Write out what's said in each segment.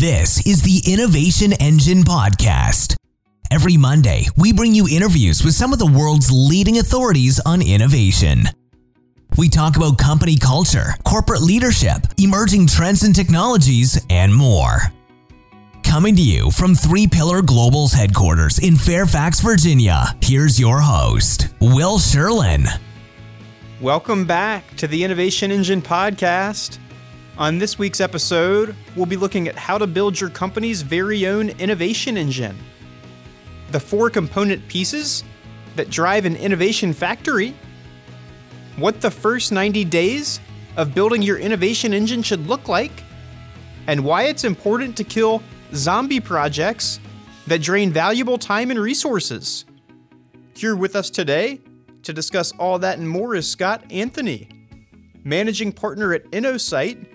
This is the Innovation Engine Podcast. Every Monday, we bring you interviews with some of the world's leading authorities on innovation. We talk about company culture, corporate leadership, emerging trends and technologies, and more. Coming to you from 3Pillar Global's headquarters in Fairfax, Virginia, here's your host, Will Sherlin. Welcome back to the Innovation Engine Podcast. On this week's episode, we'll be looking at how to build your company's very own innovation engine. The four component pieces that drive an innovation factory. What the first 90 days of building your innovation engine should look like. And why it's important to kill zombie projects that drain valuable time and resources. Here with us today to discuss all that and more is Scott Anthony, managing partner at Innosight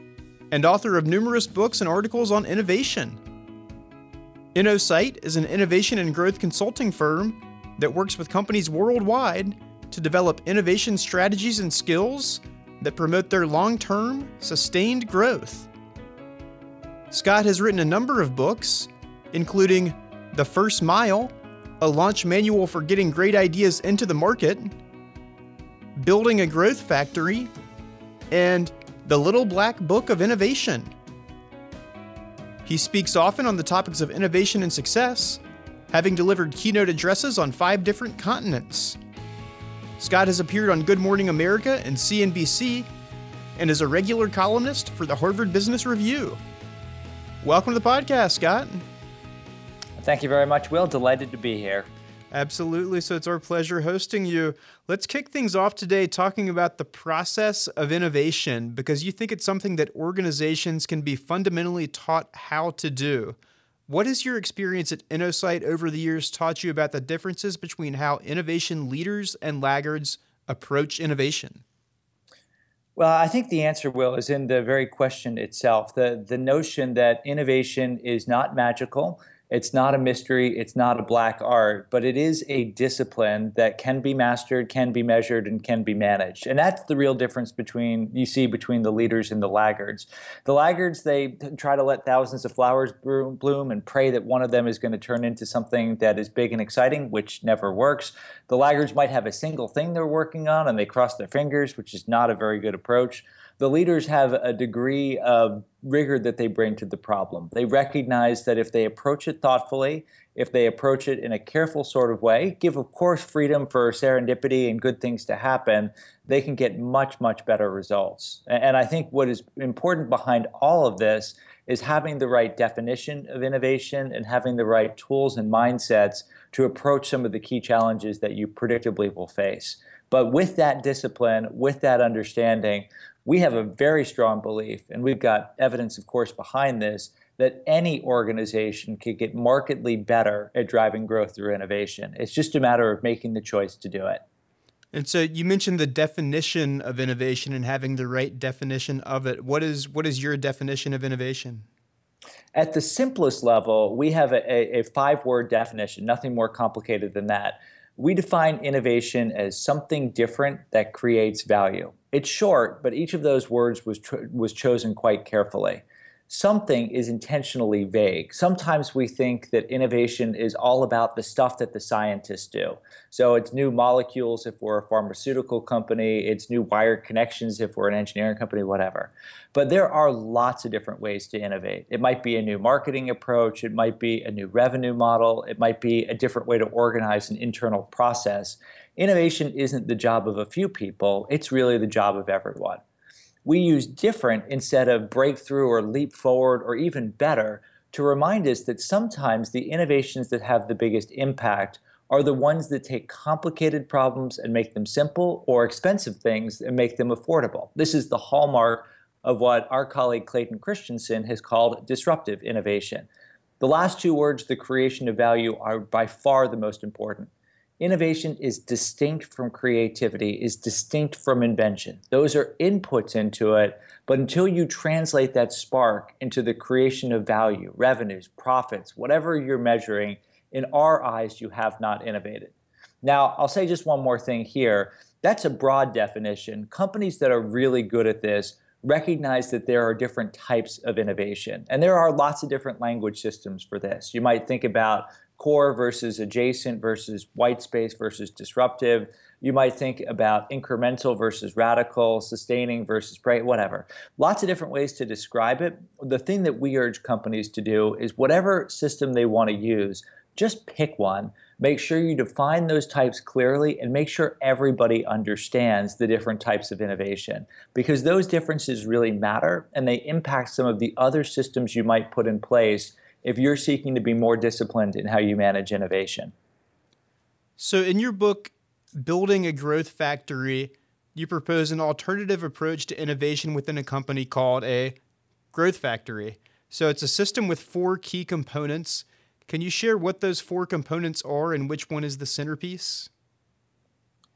and author of numerous books and articles on innovation. Innosight is an innovation and growth consulting firm that works with companies worldwide to develop innovation strategies and skills that promote their long term, sustained growth. Scott has written a number of books, including The First Mile, a launch manual for getting great ideas into the market, Building a Growth Factory, and the Little Black Book of Innovation. He speaks often on the topics of innovation and success, having delivered keynote addresses on five different continents. Scott has appeared on Good Morning America and CNBC and is a regular columnist for the Harvard Business Review. Welcome to the podcast, Scott. Thank you very much, Will. Delighted to be here. Absolutely. So it's our pleasure hosting you. Let's kick things off today talking about the process of innovation because you think it's something that organizations can be fundamentally taught how to do. What has your experience at Innosight over the years taught you about the differences between how innovation leaders and laggards approach innovation? Well, I think the answer, Will, is in the very question itself. The, the notion that innovation is not magical, it's not a mystery, it's not a black art, but it is a discipline that can be mastered, can be measured, and can be managed. And that's the real difference between you see between the leaders and the laggards. The laggards, they try to let thousands of flowers bloom and pray that one of them is going to turn into something that is big and exciting, which never works. The laggards might have a single thing they're working on and they cross their fingers, which is not a very good approach the leaders have a degree of rigor that they bring to the problem. They recognize that if they approach it thoughtfully, if they approach it in a careful sort of way, give, of course, freedom for serendipity and good things to happen, they can get much, much better results. And I think what is important behind all of this is having the right definition of innovation and having the right tools and mindsets to approach some of the key challenges that you predictably will face. But with that discipline, with that understanding, we have a very strong belief, and we've got evidence, of course, behind this, that any organization could get markedly better at driving growth through innovation. It's just a matter of making the choice to do it. And so you mentioned the definition of innovation and having the right definition of it. What is what is your definition of innovation? At the simplest level, we have a, a five-word definition, nothing more complicated than that. We define innovation as something different that creates value. It's short, but each of those words was, tr- was chosen quite carefully. Something is intentionally vague. Sometimes we think that innovation is all about the stuff that the scientists do. So it's new molecules if we're a pharmaceutical company, it's new wired connections if we're an engineering company, whatever. But there are lots of different ways to innovate. It might be a new marketing approach, it might be a new revenue model, it might be a different way to organize an internal process innovation isn't the job of a few people, it's really the job of everyone. We use different instead of breakthrough or leap forward or even better to remind us that sometimes the innovations that have the biggest impact are the ones that take complicated problems and make them simple or expensive things and make them affordable. This is the hallmark of what our colleague Clayton Christensen has called disruptive innovation. The last two words, the creation of value, are by far the most important. Innovation is distinct from creativity, is distinct from invention. Those are inputs into it, but until you translate that spark into the creation of value, revenues, profits, whatever you're measuring, in our eyes, you have not innovated. Now, I'll say just one more thing here. That's a broad definition. Companies that are really good at this recognize that there are different types of innovation. And there are lots of different language systems for this. You might think about core versus adjacent versus white space versus disruptive. You might think about incremental versus radical, sustaining versus break, whatever. Lots of different ways to describe it. The thing that we urge companies to do is whatever system they want to use, just pick one Make sure you define those types clearly and make sure everybody understands the different types of innovation because those differences really matter and they impact some of the other systems you might put in place if you're seeking to be more disciplined in how you manage innovation. So, in your book, Building a Growth Factory, you propose an alternative approach to innovation within a company called a growth factory. So, it's a system with four key components can you share what those four components are and which one is the centerpiece?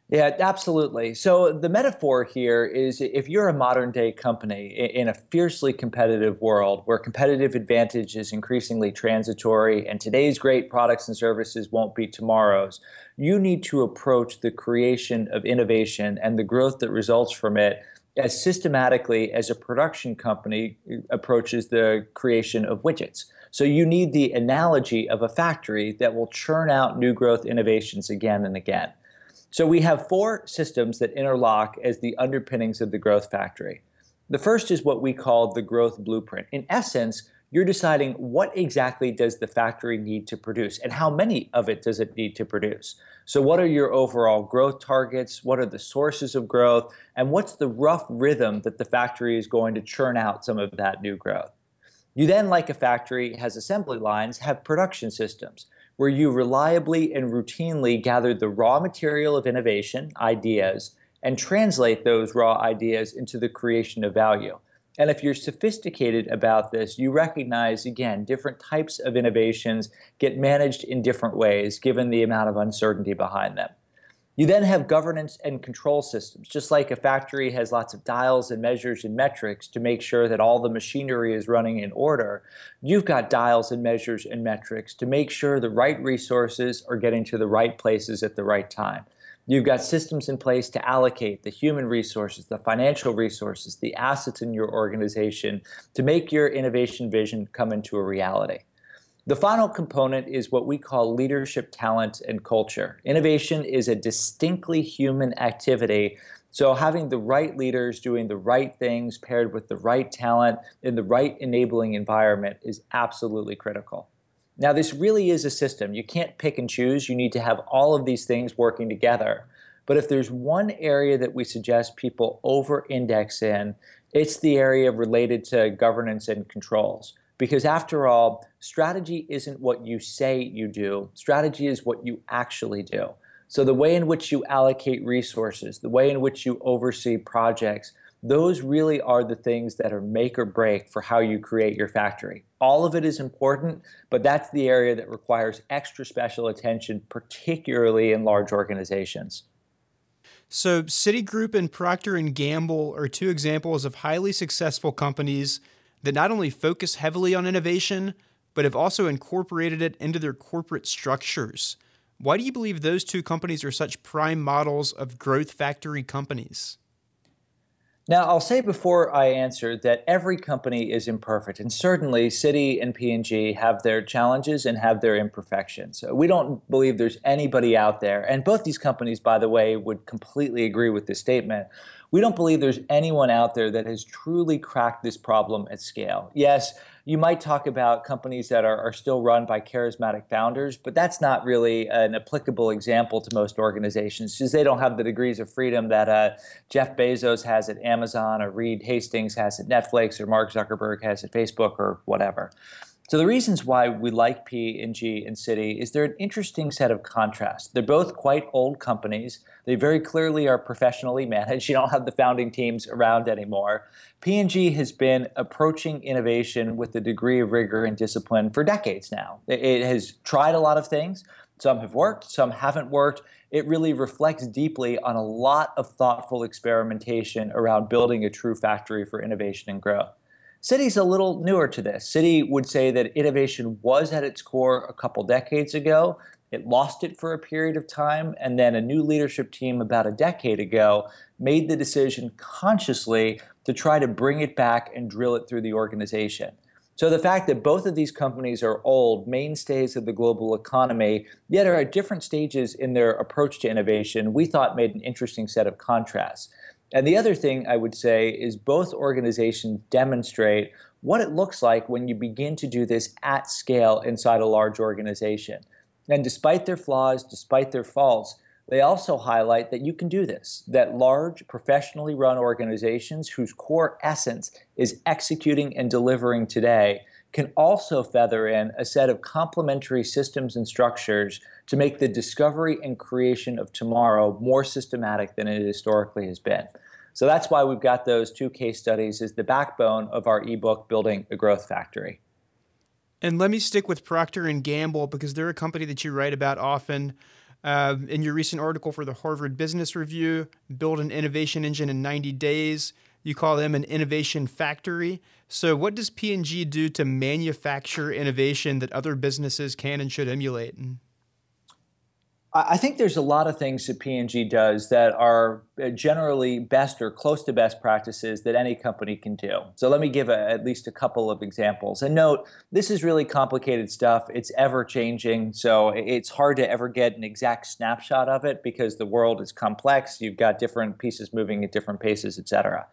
Yeah, absolutely. So the metaphor here is if you're a modern day company in a fiercely competitive world where competitive advantage is increasingly transitory and today's great products and services won't be tomorrow's, you need to approach the creation of innovation and the growth that results from it as systematically as a production company uh, approaches the creation of widgets. So you need the analogy of a factory that will churn out new growth innovations again and again. So we have four systems that interlock as the underpinnings of the growth factory. The first is what we call the growth blueprint. In essence, you're deciding what exactly does the factory need to produce and how many of it does it need to produce. So what are your overall growth targets? What are the sources of growth? And what's the rough rhythm that the factory is going to churn out some of that new growth? You then, like a factory has assembly lines, have production systems where you reliably and routinely gather the raw material of innovation, ideas, and translate those raw ideas into the creation of value. And if you're sophisticated about this, you recognize, again, different types of innovations get managed in different ways given the amount of uncertainty behind them. You then have governance and control systems. Just like a factory has lots of dials and measures and metrics to make sure that all the machinery is running in order, you've got dials and measures and metrics to make sure the right resources are getting to the right places at the right time. You've got systems in place to allocate the human resources, the financial resources, the assets in your organization to make your innovation vision come into a reality. The final component is what we call leadership talent and culture. Innovation is a distinctly human activity. So, having the right leaders doing the right things paired with the right talent in the right enabling environment is absolutely critical. Now, this really is a system. You can't pick and choose. You need to have all of these things working together. But if there's one area that we suggest people over index in, it's the area related to governance and controls. Because after all, strategy isn't what you say you do, strategy is what you actually do. So, the way in which you allocate resources, the way in which you oversee projects, those really are the things that are make or break for how you create your factory. All of it is important, but that's the area that requires extra special attention, particularly in large organizations. So, Citigroup and Procter and Gamble are two examples of highly successful companies that not only focus heavily on innovation, but have also incorporated it into their corporate structures. Why do you believe those two companies are such prime models of growth factory companies? Now, I'll say before I answer that every company is imperfect, and certainly Citi and P&G have their challenges and have their imperfections. We don't believe there's anybody out there, and both these companies, by the way, would completely agree with this statement, we don't believe there's anyone out there that has truly cracked this problem at scale. Yes, you might talk about companies that are, are still run by charismatic founders, but that's not really an applicable example to most organizations because they don't have the degrees of freedom that uh, Jeff Bezos has at Amazon or Reed Hastings has at Netflix or Mark Zuckerberg has at Facebook or whatever. So the reasons why we like P and Citi is they're an interesting set of contrasts. They're both quite old companies. They very clearly are professionally managed. You don't have the founding teams around anymore. P&G has been approaching innovation with a degree of rigor and discipline for decades now. It has tried a lot of things. Some have worked, some haven't worked. It really reflects deeply on a lot of thoughtful experimentation around building a true factory for innovation and growth. Citi's a little newer to this. Citi would say that innovation was at its core a couple decades ago, It lost it for a period of time, and then a new leadership team about a decade ago made the decision consciously to try to bring it back and drill it through the organization. So the fact that both of these companies are old mainstays of the global economy, yet are at different stages in their approach to innovation, we thought made an interesting set of contrasts. And the other thing I would say is both organizations demonstrate what it looks like when you begin to do this at scale inside a large organization. And despite their flaws, despite their faults, they also highlight that you can do this, that large, professionally run organizations whose core essence is executing and delivering today can also feather in a set of complementary systems and structures to make the discovery and creation of tomorrow more systematic than it historically has been. So that's why we've got those two case studies as the backbone of our ebook, Building a Growth Factory. And let me stick with Procter and Gamble because they're a company that you write about often. Uh, in your recent article for the Harvard Business Review, build an innovation engine in 90 days. You call them an innovation factory. So, what does P&G do to manufacture innovation that other businesses can and should emulate? I think there's a lot of things that P&G does that are uh, generally best or close to best practices that any company can do. So let me give a, at least a couple of examples. And note, this is really complicated stuff. It's ever changing, so it's hard to ever get an exact snapshot of it because the world is complex. You've got different pieces moving at different paces, et cetera.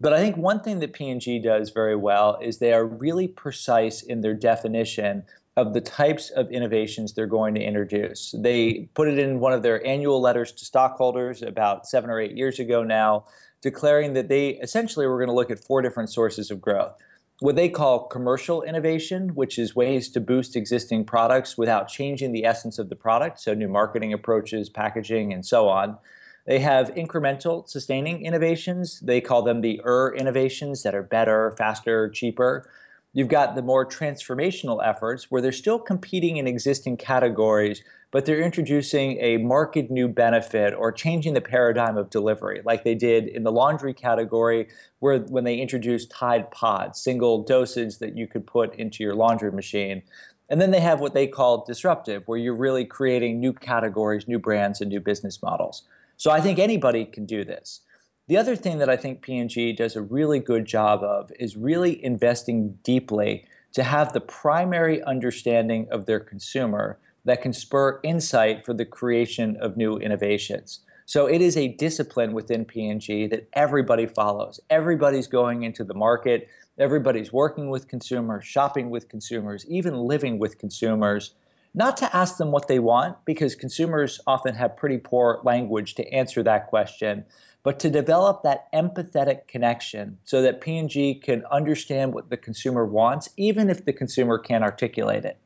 But I think one thing that P&G does very well is they are really precise in their definition of the types of innovations they're going to introduce. They put it in one of their annual letters to stockholders about seven or eight years ago now, declaring that they essentially were going to look at four different sources of growth. What they call commercial innovation, which is ways to boost existing products without changing the essence of the product, so new marketing approaches, packaging, and so on. They have incremental sustaining innovations. They call them the ER innovations that are better, faster, cheaper. You've got the more transformational efforts where they're still competing in existing categories, but they're introducing a market new benefit or changing the paradigm of delivery, like they did in the laundry category, where when they introduced Tide Pods, single dosage that you could put into your laundry machine. And then they have what they call disruptive, where you're really creating new categories, new brands, and new business models. So I think anybody can do this. The other thing that I think P&G does a really good job of is really investing deeply to have the primary understanding of their consumer that can spur insight for the creation of new innovations. So it is a discipline within P&G that everybody follows. Everybody's going into the market, everybody's working with consumers, shopping with consumers, even living with consumers. Not to ask them what they want because consumers often have pretty poor language to answer that question, but to develop that empathetic connection so that P&G can understand what the consumer wants even if the consumer can't articulate it.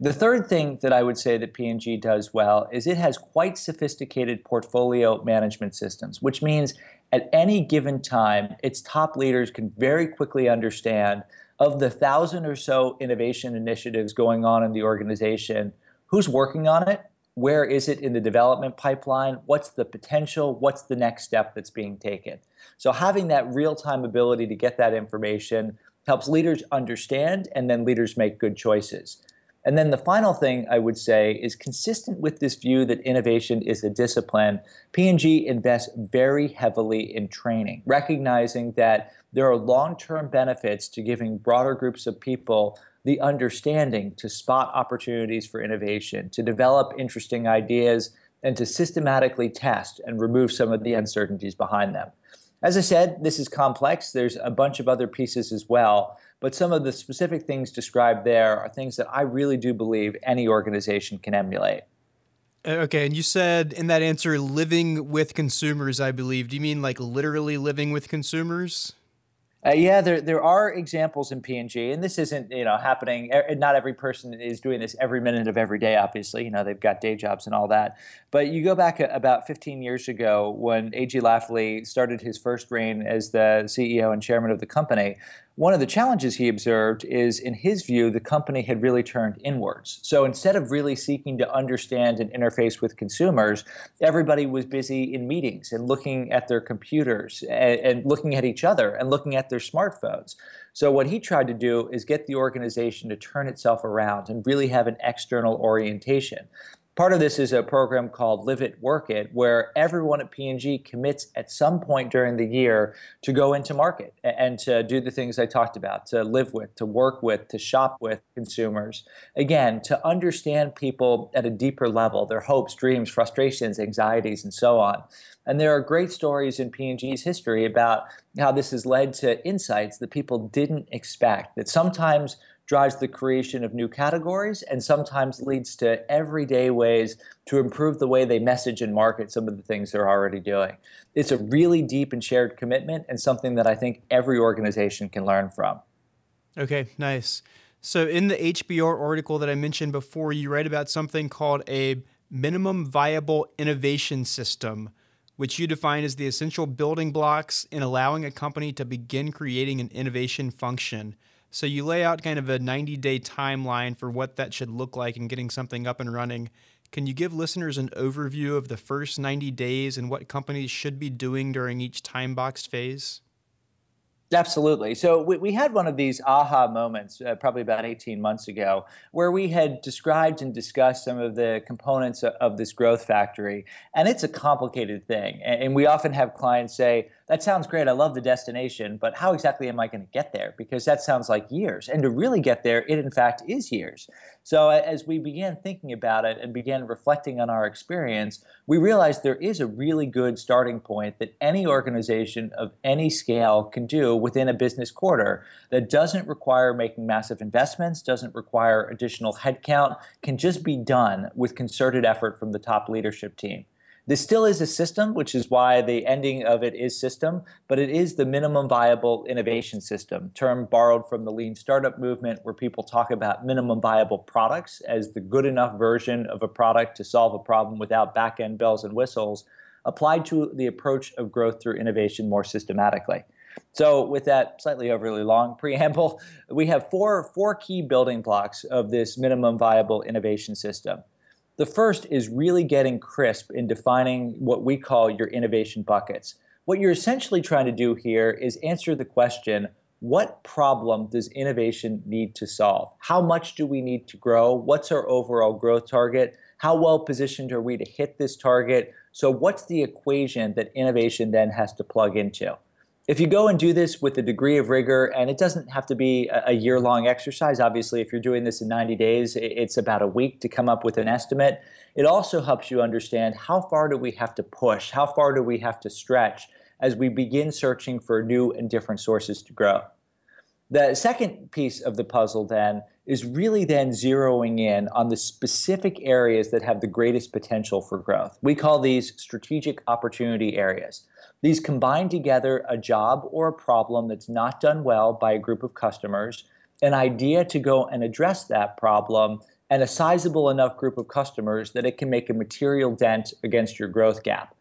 The third thing that I would say that P&G does well is it has quite sophisticated portfolio management systems, which means at any given time, its top leaders can very quickly understand of the thousand or so innovation initiatives going on in the organization, who's working on it, where is it in the development pipeline? What's the potential? What's the next step that's being taken? So, having that real time ability to get that information helps leaders understand and then leaders make good choices. And then the final thing I would say is consistent with this view that innovation is a discipline, P&G invests very heavily in training, recognizing that there are long-term benefits to giving broader groups of people the understanding to spot opportunities for innovation, to develop interesting ideas, and to systematically test and remove some of the uncertainties behind them. As I said, this is complex. There's a bunch of other pieces as well, but some of the specific things described there are things that I really do believe any organization can emulate. Uh, okay, and you said in that answer, living with consumers, I believe. Do you mean like literally living with consumers? Uh, yeah, there there are examples in P&G, this isn't you know happening. Not every person is doing this every minute of every day. Obviously, you know they've got day jobs and all that. But you go back about 15 years ago when A.G. Lafley started his first reign as the CEO and chairman of the company. One of the challenges he observed is, in his view, the company had really turned inwards. So instead of really seeking to understand and interface with consumers, everybody was busy in meetings and looking at their computers and, and, looking at each other and looking at their smartphones. So what he tried to do is get the organization to turn itself around and really have an external orientation. Part of this is a program called Live It, Work It, where everyone at P&G commits at some point during the year to go into market and to do the things I talked about, to live with, to work with, to shop with consumers. Again, to understand people at a deeper level, their hopes, dreams, frustrations, anxieties, and so on. And there are great stories in P&G's history about how this has led to insights that people didn't expect, that sometimes drives the creation of new categories and sometimes leads to everyday ways to improve the way they message and market some of the things they're already doing. It's a really deep and shared commitment and something that I think every organization can learn from. Okay, nice. So, in the HBR article that I mentioned before, you write about something called a minimum viable innovation system, which you define as the essential building blocks in allowing a company to begin creating an innovation function. So you lay out kind of a 90 day timeline for what that should look like in getting something up and running. Can you give listeners an overview of the first 90 days and what companies should be doing during each time boxed phase? Absolutely. So we, we had one of these aha moments uh, probably about 18 months ago where we had described and discussed some of the components of, of this growth factory. And it's a complicated thing. And, and we often have clients say, that sounds great. I love the destination, but how exactly am I going to get there? Because that sounds like years. And to really get there, it in fact is years. So as we began thinking about it and began reflecting on our experience, we realized there is a really good starting point that any organization of any scale can do within a business quarter that doesn't require making massive investments, doesn't require additional headcount, can just be done with concerted effort from the top leadership team. This still is a system, which is why the ending of it is system, but it is the minimum viable innovation system, term borrowed from the lean startup movement, where people talk about minimum viable products as the good enough version of a product to solve a problem without back end bells and whistles, applied to the approach of growth through innovation more systematically. So, with that slightly overly long preamble, we have four, four key building blocks of this minimum viable innovation system. The first is really getting crisp in defining what we call your innovation buckets. What you're essentially trying to do here is answer the question what problem does innovation need to solve? How much do we need to grow? What's our overall growth target? How well positioned are we to hit this target? So, what's the equation that innovation then has to plug into? If you go and do this with a degree of rigor, and it doesn't have to be a, year long exercise, obviously, if you're doing this in 90 days, it's about a week to come up with an estimate. It also helps you understand how far do we have to push, how far do we have to stretch as we begin searching for new and different sources to grow. The second piece of the puzzle then is really then zeroing in on the specific areas that have the greatest potential for growth. We call these strategic opportunity areas. These combine together a job or a problem that's not done well by a group of customers, an idea to go and address that problem, and a sizable enough group of customers that it can make a material dent against your growth gap.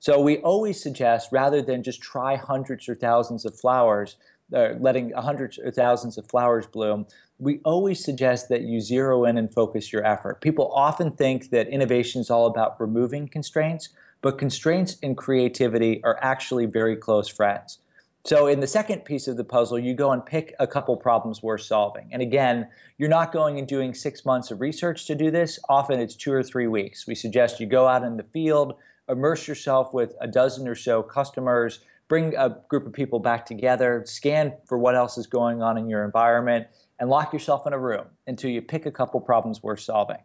So we always suggest rather than just try hundreds or thousands of flowers, uh, letting hundreds or thousands of flowers bloom, we always suggest that you zero in and focus your effort. People often think that innovation is all about removing constraints, but constraints and creativity are actually very close friends. So, in the second piece of the puzzle, you go and pick a couple problems worth solving. And again, you're not going and doing six months of research to do this. Often it's two or three weeks. We suggest you go out in the field, immerse yourself with a dozen or so customers, bring a group of people back together, scan for what else is going on in your environment, and lock yourself in a room until you pick a couple problems worth solving.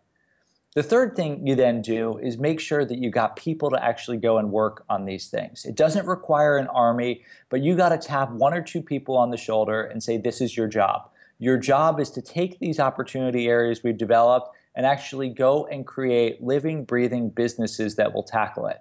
The third thing you then do is make sure that you got people to actually go and work on these things. It doesn't require an army, but you got to tap one or two people on the shoulder and say, This is your job. Your job is to take these opportunity areas we've developed and actually go and create living, breathing businesses that will tackle it.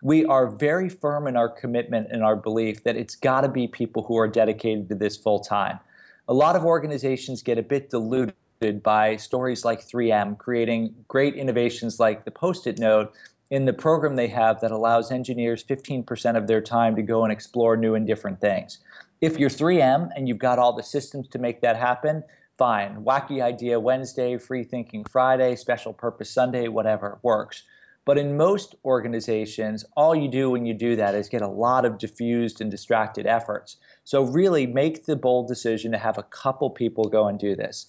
We are very firm in our commitment and our belief that it's got to be people who are dedicated to this full time. A lot of organizations get a bit diluted by stories like 3M creating great innovations like the Post it note in the program they have that allows engineers 15% of their time to go and explore new and different things. If you're 3M and you've got all the systems to make that happen, fine. Wacky idea Wednesday, free thinking Friday, special purpose Sunday, whatever works. But in most organizations, all you do when you do that is get a lot of diffused and distracted efforts. So, really make the bold decision to have a couple people go and do this.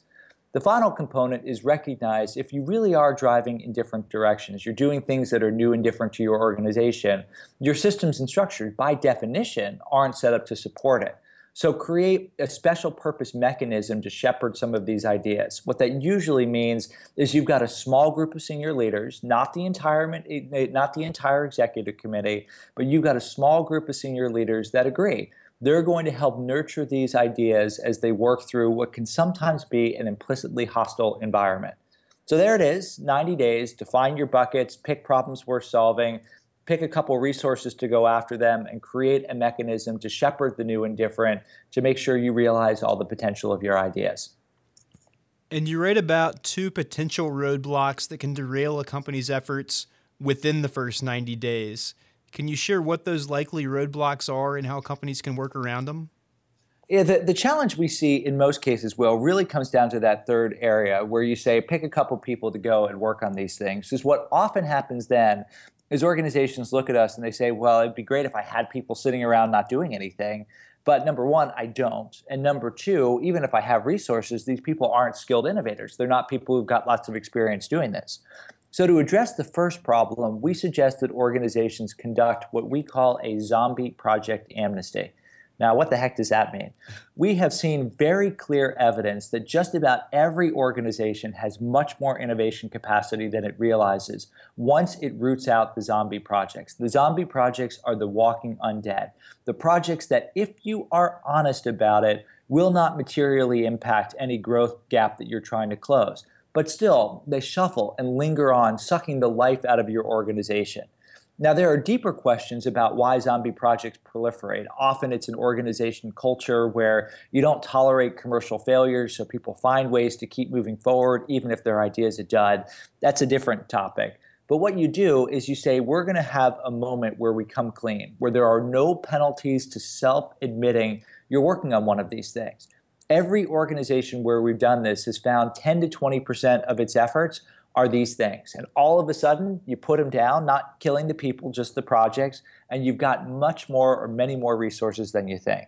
The final component is recognize if you really are driving in different directions, you're doing things that are new and different to your organization, your systems and structures, by definition, aren't set up to support it. So create a special purpose mechanism to shepherd some of these ideas. What that usually means is you've got a small group of senior leaders, not the entire not the entire executive committee, but you've got a small group of senior leaders that agree. They're going to help nurture these ideas as they work through what can sometimes be an implicitly hostile environment. So there it is, 90 days, define your buckets, pick problems worth solving, pick a couple resources to go after them and create a mechanism to shepherd the new and different to make sure you realize all the potential of your ideas. And you write about two potential roadblocks that can derail a company's efforts within the first 90 days. Can you share what those likely roadblocks are and how companies can work around them? Yeah, the, the challenge we see in most cases, Will, really comes down to that third area where you say, pick a couple people to go and work on these things. Because what often happens then is organizations look at us and they say, well, it'd be great if I had people sitting around not doing anything. But number one, I don't. And number two, even if I have resources, these people aren't skilled innovators. They're not people who've got lots of experience doing this. So, to address the first problem, we suggest that organizations conduct what we call a zombie project amnesty. Now, what the heck does that mean? We have seen very clear evidence that just about every organization has much more innovation capacity than it realizes once it roots out the zombie projects. The zombie projects are the walking undead, the projects that, if you are honest about it, will not materially impact any growth gap that you're trying to close. But still, they shuffle and linger on, sucking the life out of your organization. Now, there are deeper questions about why zombie projects proliferate. Often it's an organization culture where you don't tolerate commercial failures, so people find ways to keep moving forward, even if their idea is a dud. That's a different topic. But what you do is you say, we're going to have a moment where we come clean, where there are no penalties to self admitting you're working on one of these things. Every organization where we've done this has found 10 to 20% of its efforts are these things. And all of a sudden, you put them down, not killing the people, just the projects, and you've got much more or many more resources than you think.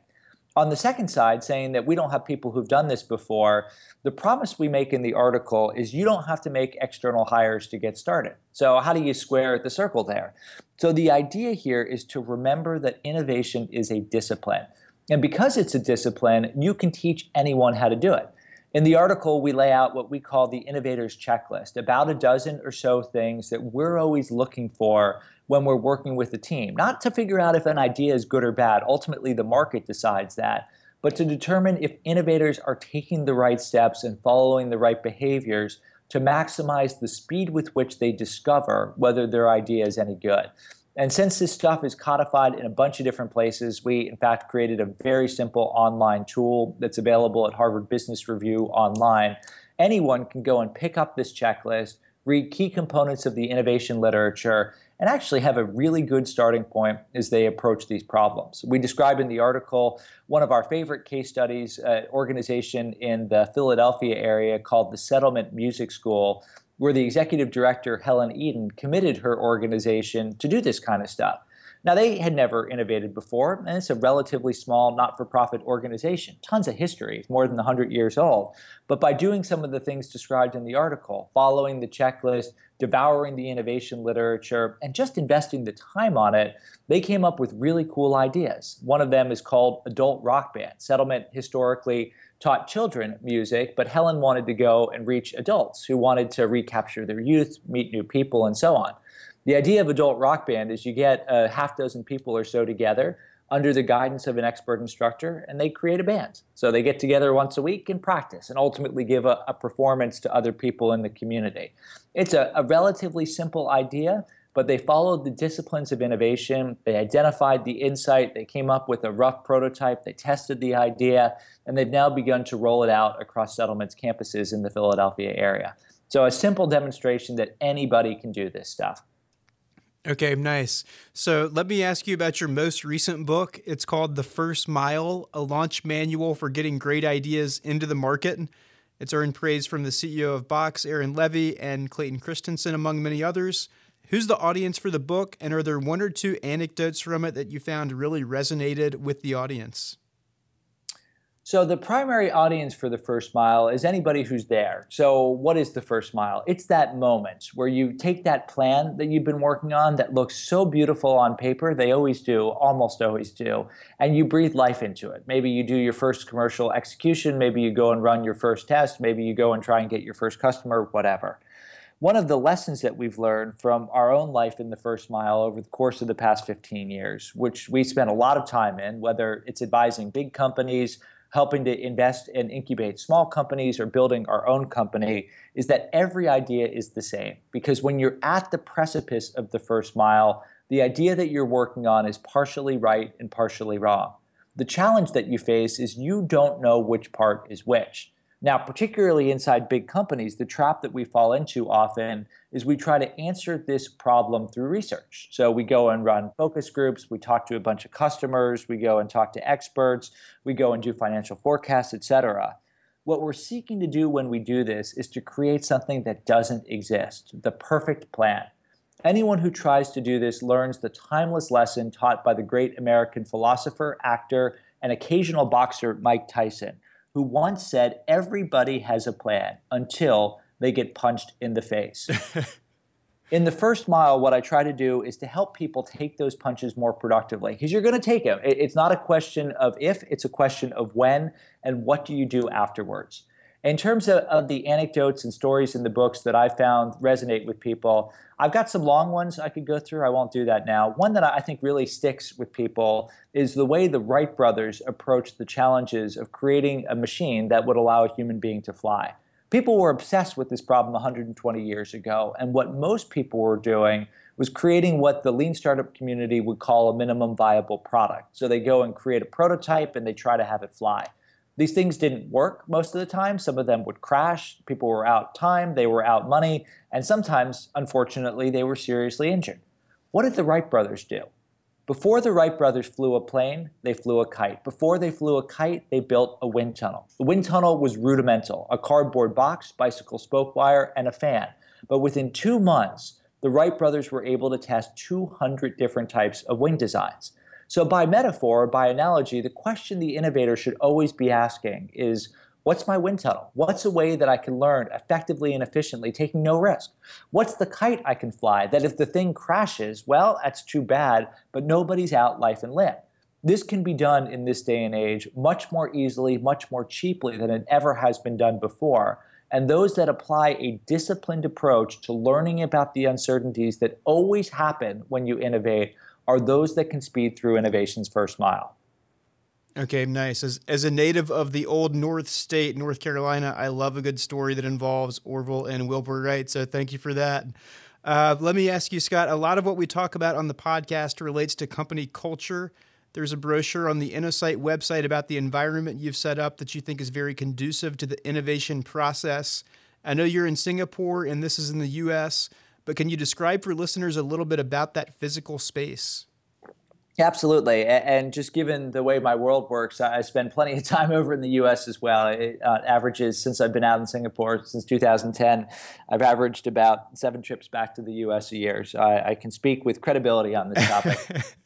On the second side, saying that we don't have people who've done this before, the promise we make in the article is you don't have to make external hires to get started. So, how do you square the circle there? So, the idea here is to remember that innovation is a discipline. And because it's a discipline, you can teach anyone how to do it. In the article, we lay out what we call the innovator's checklist, about a dozen or so things that we're always looking for when we're working with a team. Not to figure out if an idea is good or bad, ultimately, the market decides that, but to determine if innovators are taking the right steps and following the right behaviors to maximize the speed with which they discover whether their idea is any good. And since this stuff is codified in a bunch of different places, we in fact created a very simple online tool that's available at Harvard Business Review online. Anyone can go and pick up this checklist, read key components of the innovation literature, and actually have a really good starting point as they approach these problems. We describe in the article one of our favorite case studies, an organization in the Philadelphia area called the Settlement Music School where the executive director, Helen Eaton, committed her organization to do this kind of stuff. Now, they had never innovated before, and it's a relatively small not for profit organization. Tons of history, more than 100 years old. But by doing some of the things described in the article, following the checklist, devouring the innovation literature, and just investing the time on it, they came up with really cool ideas. One of them is called Adult Rock Band. Settlement historically taught children music, but Helen wanted to go and reach adults who wanted to recapture their youth, meet new people, and so on. The idea of adult rock band is you get a half dozen people or so together under the guidance of an expert instructor and they create a band. So they get together once a week and practice and ultimately give a, a performance to other people in the community. It's a, a relatively simple idea, but they followed the disciplines of innovation. They identified the insight. They came up with a rough prototype. They tested the idea, and they've now begun to roll it out across settlements campuses in the Philadelphia area. So, a simple demonstration that anybody can do this stuff. Okay, nice. So let me ask you about your most recent book. It's called The First Mile, a launch manual for getting great ideas into the market. It's earned praise from the CEO of Box, Aaron Levie, and Clayton Christensen, among many others. Who's the audience for the book, and are there one or two anecdotes from it that you found really resonated with the audience? So the primary audience for the first mile is anybody who's there. So what is the first mile? It's that moment where you take that plan that you've been working on that looks so beautiful on paper, they always do, almost always do, and you breathe life into it. Maybe you do your first commercial execution, maybe you go and run your first test, maybe you go and try and get your first customer, whatever. One of the lessons that we've learned from our own life in the first mile over the course of the past 15 years, which we spent a lot of time in, whether it's advising big companies, helping to invest and incubate small companies or building our own company is that every idea is the same. Because when you're at the precipice of the first mile, the idea that you're working on is partially right and partially wrong. The challenge that you face is you don't know which part is which. Now, particularly inside big companies, the trap that we fall into often is we try to answer this problem through research. So we go and run focus groups, we talk to a bunch of customers, we go and talk to experts, we go and do financial forecasts, etc. What we're seeking to do when we do this is to create something that doesn't exist, the perfect plan. Anyone who tries to do this learns the timeless lesson taught by the great American philosopher, actor, and occasional boxer Mike Tyson who once said everybody has a plan until they get punched in the face. in the first mile, what I try to do is to help people take those punches more productively because you're going to take them. It's not a question of if, it's a question of when and what do you do afterwards. In terms of, of, the anecdotes and stories in the books that I found resonate with people, I've got some long ones I could go through. I won't do that now. One that I think really sticks with people is the way the Wright brothers approached the challenges of creating a machine that would allow a human being to fly. People were obsessed with this problem 120 years ago, and what most people were doing was creating what the lean startup community would call a minimum viable product. So they go and create a prototype and they try to have it fly. These things didn't work most of the time. Some of them would crash. People were out time, they were out money, and sometimes, unfortunately, they were seriously injured. What did the Wright brothers do? Before the Wright brothers flew a plane, they flew a kite. Before they flew a kite, they built a wind tunnel. The wind tunnel was rudimental a cardboard box, bicycle spoke wire, and a fan. But within two months, the Wright brothers were able to test 200 different types of wing designs. So, by metaphor, by analogy, the question the innovator should always be asking is what's my wind tunnel? What's a way that I can learn effectively and efficiently, taking no risk? What's the kite I can fly that if the thing crashes, well, that's too bad, but nobody's out life and limb? This can be done in this day and age much more easily, much more cheaply than it ever has been done before. And those that apply a disciplined approach to learning about the uncertainties that always happen when you innovate are those that can speed through innovation's first mile. Okay, nice. As, as a native of the old North State, North Carolina, I love a good story that involves Orville and Wilbur Wright. So thank you for that. Uh, let me ask you, Scott. A lot of what we talk about on the podcast relates to company culture. There's a brochure on the Innosight website about the environment you've set up that you think is very conducive to the innovation process. I know you're in Singapore and this is in the US. But can you describe for listeners a little bit about that physical space? Absolutely. And just given the way my world works, I spend plenty of time over in the US as well. It uh, averages, since I've been out in Singapore since 2010, I've averaged about seven trips back to the US a year. So I, I can speak with credibility on this topic.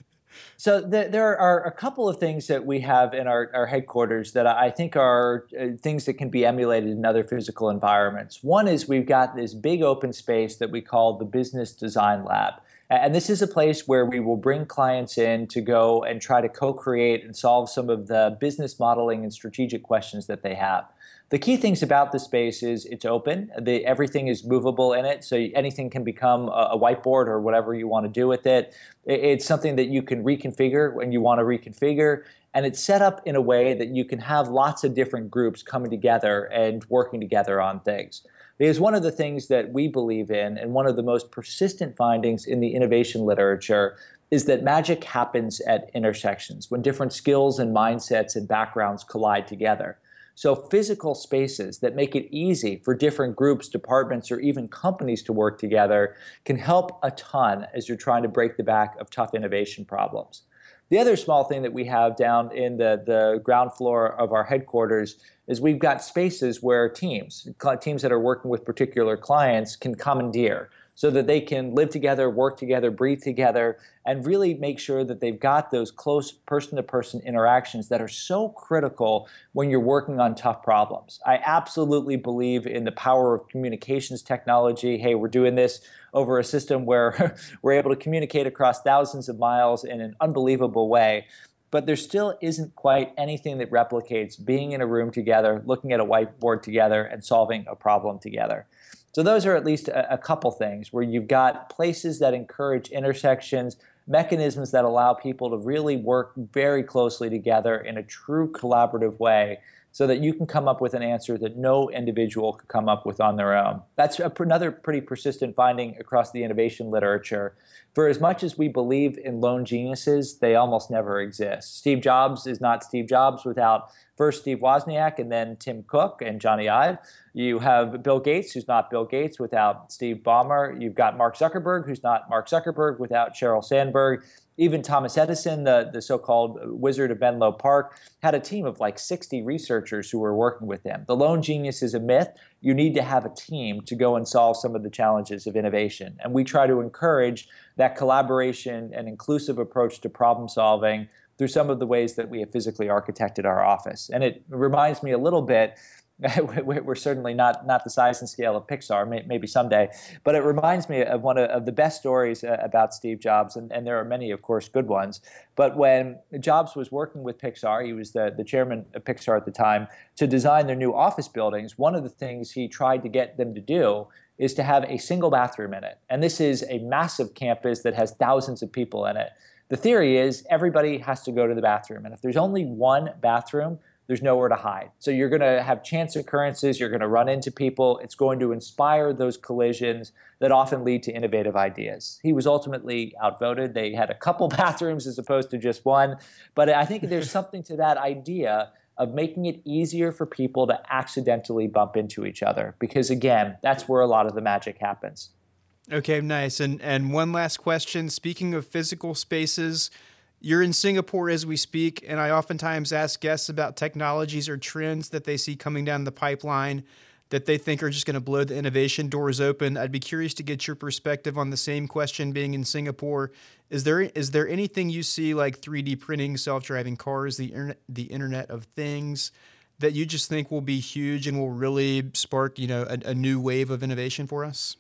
So the, there are a couple of things that we have in our, our headquarters that I think are uh, things that can be emulated in other physical environments. One is we've got this big open space that we call the Business Design Lab. And this is a place where we will bring clients in to go and try to co create and solve some of the business modeling and strategic questions that they have. The key things about the space is it's open. The, everything is movable in it, so anything can become a, a whiteboard or whatever you want to do with it. it. It's something that you can reconfigure when you want to reconfigure, and it's set up in a way that you can have lots of different groups coming together and working together on things. Because one of the things that we believe in, and one of the most persistent findings in the innovation literature, is that magic happens at intersections when different skills and mindsets and backgrounds collide together. So, physical spaces that make it easy for different groups, departments, or even companies to work together can help a ton as you're trying to break the back of tough innovation problems. The other small thing that we have down in the, the ground floor of our headquarters is we've got spaces where teams, teams that are working with particular clients, can commandeer. so that they can live together, work together, breathe together, and really make sure that they've got those close person to person interactions that are so critical when you're working on tough problems. I absolutely believe in the power of communications technology. Hey, we're doing this over a system where we're able to communicate across thousands of miles in an unbelievable way but there still isn't quite anything that replicates being in a room together, looking at a whiteboard together, and solving a problem together. So those are at least a, a, couple things where you've got places that encourage intersections, mechanisms that allow people to really work very closely together in a true collaborative way so that you can come up with an answer that no individual could come up with on their own. That's a, another pretty persistent finding across the innovation literature. For as much as we believe in lone geniuses, they almost never exist. Steve Jobs is not Steve Jobs without first Steve Wozniak and then Tim Cook and Jony Ive. You have Bill Gates, who's not Bill Gates without Steve Ballmer. You've got Mark Zuckerberg, who's not Mark Zuckerberg without Sheryl Sandberg. Even Thomas Edison, the, the so called wizard of Menlo Park, had a team of like 60 researchers who were working with him. The lone genius is a myth. You need to have a team to go and solve some of the challenges of innovation. And we try to encourage that collaboration and inclusive approach to problem solving through some of the ways that we have physically architected our office. And it reminds me a little bit we're certainly not not the size and scale of Pixar, maybe someday. But it reminds me of one of the best stories uh, about Steve Jobs, and, and there are many, of course, good ones. But when Jobs was working with Pixar, he was the, the chairman of Pixar at the time, to design their new office buildings, one of the things he tried to get them to do is to have a single bathroom in it. And this is a massive campus that has thousands of people in it. The theory is everybody has to go to the bathroom. And if there's only one bathroom, there's nowhere to hide. So you're going to have chance occurrences, you're going to run into people. It's going to inspire those collisions that often lead to innovative ideas. He was ultimately outvoted. They had a couple bathrooms as opposed to just one. But I think there's something to that idea of making it easier for people to accidentally bump into each other because again, that's where a lot of the magic happens. Okay, nice. And and one last question. Speaking of physical spaces, you're in Singapore as we speak, and I oftentimes ask guests about technologies or trends that they see coming down the pipeline that they think are just going to blow the innovation doors open. I'd be curious to get your perspective on the same question being in Singapore. Is there is there anything you see like 3D printing, self-driving cars, the internet, the internet of things that you just think will be huge and will really spark, you know, a, a new wave of innovation for us?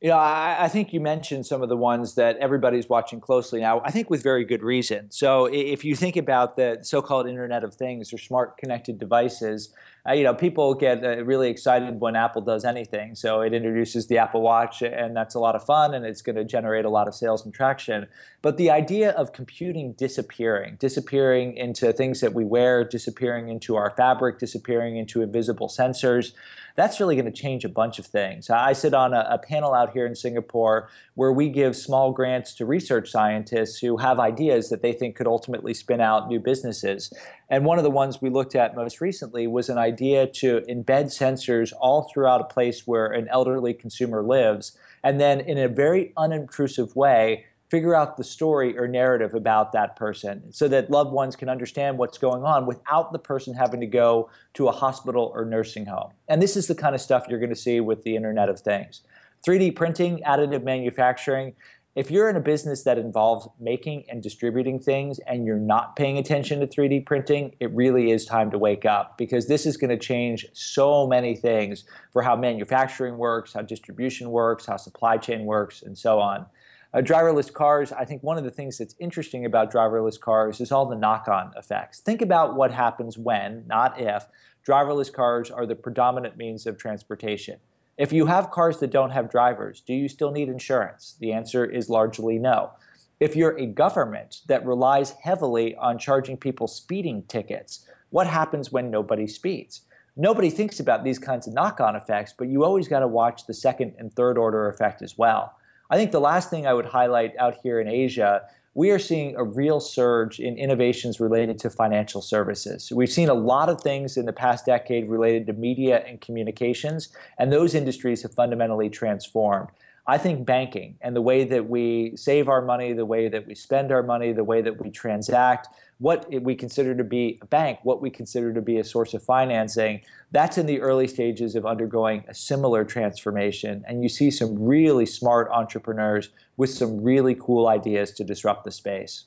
You know, I, I, think you mentioned some of the ones that everybody's watching closely now. I think with very good reason. So, if you think about the so-called Internet of Things or smart connected devices, uh, you know, people get uh, really excited when Apple does anything. So it introduces the Apple Watch, and that's a lot of fun, and it's going to generate a lot of sales and traction. But the idea of computing disappearing, disappearing into things that we wear, disappearing into our fabric, disappearing into invisible sensors, that's really going to change a bunch of things. I sit on a, a, panel out here in Singapore where we give small grants to research scientists who have ideas that they think could ultimately spin out new businesses. And one of the ones we looked at most recently was an idea to embed sensors all throughout a place where an elderly consumer lives, and then in a very unintrusive way, figure out the story or narrative about that person so that loved ones can understand what's going on without the person having to go to a hospital or nursing home. And this is the kind of stuff you're going to see with the Internet of Things. 3D printing, additive manufacturing, if you're in a business that involves making and distributing things and you're not paying attention to 3D printing, it really is time to wake up because this is going to change so many things for how manufacturing works, how distribution works, how supply chain works, and so on. Uh, driverless cars, I think one of the things that's interesting about driverless cars is all the knock on effects. Think about what happens when, not if, driverless cars are the predominant means of transportation. If you have cars that don't have drivers, do you still need insurance? The answer is largely no. If you're a government that relies heavily on charging people speeding tickets, what happens when nobody speeds? Nobody thinks about these kinds of knock on effects, but you always got to watch the second and third order effect as well. I think the last thing I would highlight out here in Asia we are seeing a real surge in innovations related to financial services. We've seen a lot of things in the past decade related to media and communications, and those industries have fundamentally transformed. I think banking and the way that we save our money, the way that we spend our money, the way that we transact, what we consider to be a bank, what we consider to be a source of financing, that's in the early stages of undergoing a similar transformation. And you see some really smart entrepreneurs with some really cool ideas to disrupt the space.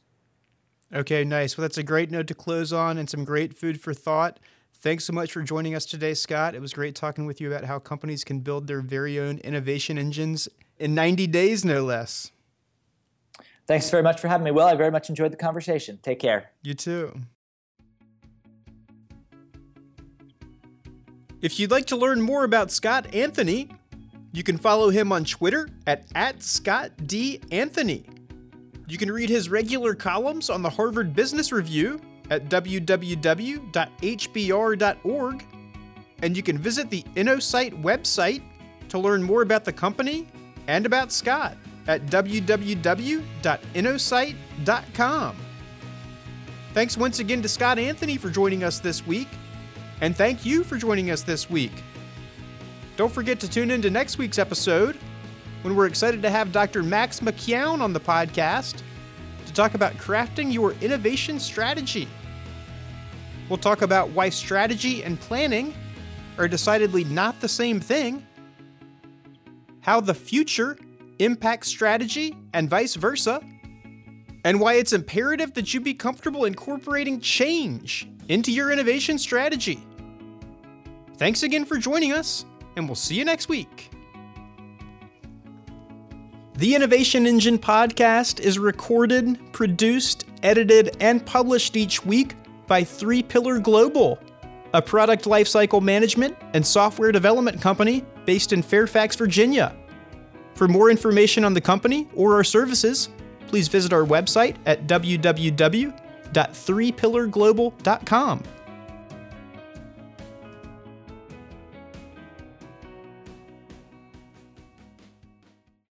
Okay, nice. Well, that's a great note to close on and some great food for thought. Thanks so much for joining us today, Scott. It was great talking with you about how companies can build their very own innovation engines in 90 days, no less. Thanks very much for having me, Will. I very much enjoyed the conversation. Take care. You too. If you'd like to learn more about Scott Anthony, you can follow him on Twitter at, at Scott D. Anthony. You can read his regular columns on the Harvard Business Review at www.hbr.org, and you can visit the Innosight website to learn more about the company and about Scott at www.innosight.com. Thanks once again to Scott Anthony for joining us this week, and thank you for joining us this week. Don't forget to tune in to next week's episode when we're excited to have Dr. Max McKeown on the podcast talk about crafting your innovation strategy. We'll talk about why strategy and planning are decidedly not the same thing, how the future impacts strategy and vice versa, and why it's imperative that you be comfortable incorporating change into your innovation strategy. Thanks again for joining us, and we'll see you next week. The Innovation Engine podcast is recorded, produced, edited, and published each week by 3Pillar Global, a product lifecycle management and software development company based in Fairfax, Virginia. For more information on the company or our services, please visit our website at www.threepillarglobal.com.